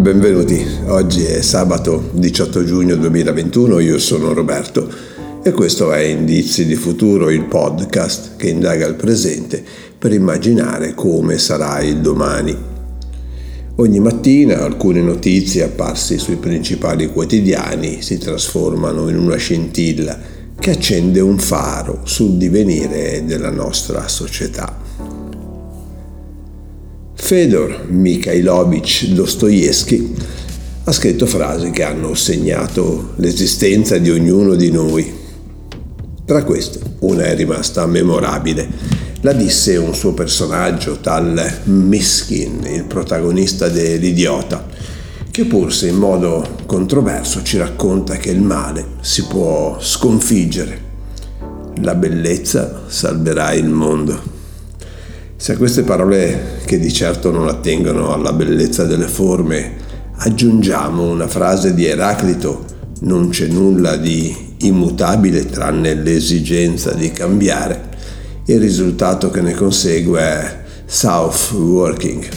Benvenuti, oggi è sabato 18 giugno 2021, io sono Roberto e questo è Indizi di Futuro, il podcast che indaga il presente per immaginare come sarà il domani. Ogni mattina alcune notizie apparse sui principali quotidiani si trasformano in una scintilla che accende un faro sul divenire della nostra società. Fedor Mikhailovich Dostoevsky ha scritto frasi che hanno segnato l'esistenza di ognuno di noi. Tra queste, una è rimasta memorabile la disse un suo personaggio, tal Miskin, il protagonista dell'Idiota, che pur se in modo controverso ci racconta che il male si può sconfiggere. La bellezza salverà il mondo. Se a queste parole, che di certo non attengono alla bellezza delle forme, aggiungiamo una frase di Eraclito, non c'è nulla di immutabile tranne l'esigenza di cambiare, il risultato che ne consegue è South Working.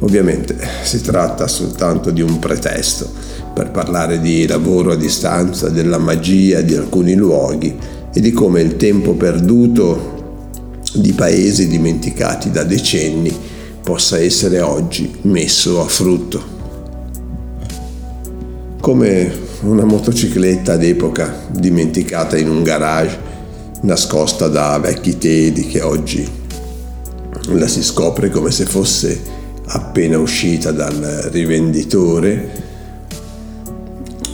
Ovviamente si tratta soltanto di un pretesto per parlare di lavoro a distanza, della magia di alcuni luoghi e di come il tempo perduto di paesi dimenticati da decenni possa essere oggi messo a frutto. Come una motocicletta d'epoca dimenticata in un garage nascosta da vecchi teli che oggi la si scopre come se fosse appena uscita dal rivenditore.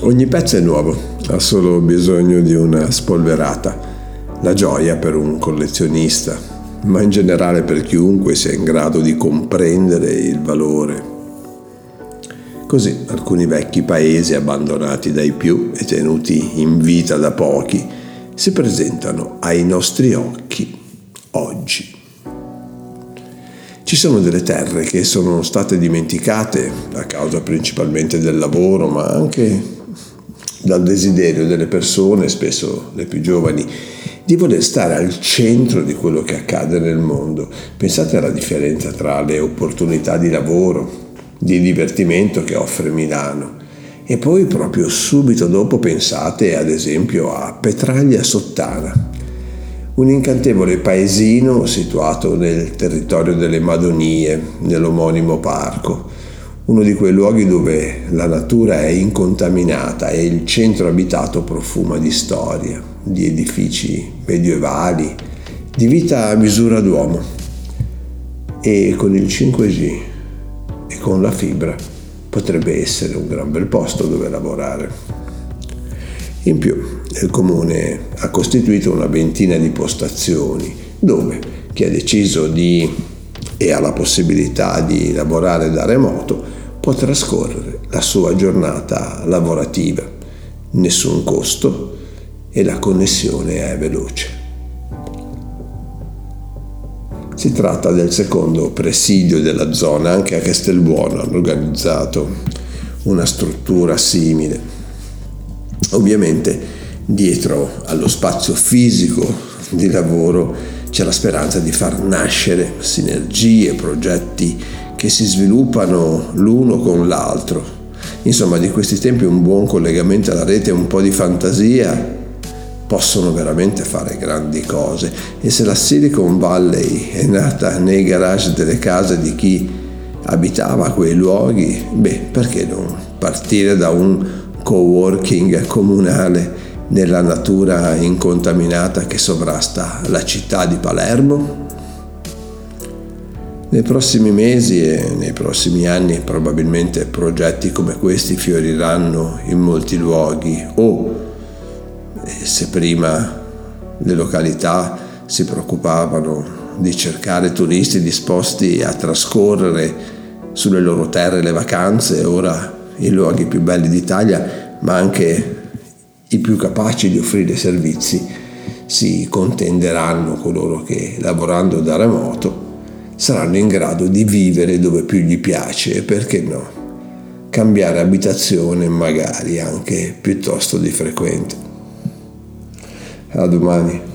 Ogni pezzo è nuovo, ha solo bisogno di una spolverata. La gioia per un collezionista, ma in generale per chiunque sia in grado di comprendere il valore. Così alcuni vecchi paesi abbandonati dai più e tenuti in vita da pochi si presentano ai nostri occhi oggi. Ci sono delle terre che sono state dimenticate a causa principalmente del lavoro, ma anche dal desiderio delle persone, spesso le più giovani, di voler stare al centro di quello che accade nel mondo. Pensate alla differenza tra le opportunità di lavoro, di divertimento che offre Milano e poi proprio subito dopo pensate ad esempio a Petraglia Sottana, un incantevole paesino situato nel territorio delle Madonie, nell'omonimo parco, uno di quei luoghi dove la natura è incontaminata e il centro abitato profuma di storia, di edifici medievali, di vita a misura d'uomo. E con il 5G e con la fibra potrebbe essere un gran bel posto dove lavorare. In più, il comune ha costituito una ventina di postazioni dove chi ha deciso di e ha la possibilità di lavorare da remoto può trascorrere la sua giornata lavorativa. Nessun costo e la connessione è veloce. Si tratta del secondo presidio della zona, anche a Castelbuono hanno organizzato una struttura simile. Ovviamente dietro allo spazio fisico di lavoro c'è la speranza di far nascere sinergie, progetti che si sviluppano l'uno con l'altro. Insomma, di questi tempi un buon collegamento alla rete un po' di fantasia possono veramente fare grandi cose e se la Silicon Valley è nata nei garage delle case di chi abitava quei luoghi, beh, perché non partire da un coworking comunale nella natura incontaminata che sovrasta la città di Palermo? Nei prossimi mesi e nei prossimi anni probabilmente progetti come questi fioriranno in molti luoghi o se prima le località si preoccupavano di cercare turisti disposti a trascorrere sulle loro terre le vacanze, ora i luoghi più belli d'Italia, ma anche i più capaci di offrire servizi, si contenderanno coloro che lavorando da remoto saranno in grado di vivere dove più gli piace e perché no, cambiare abitazione magari anche piuttosto di frequente. A domani.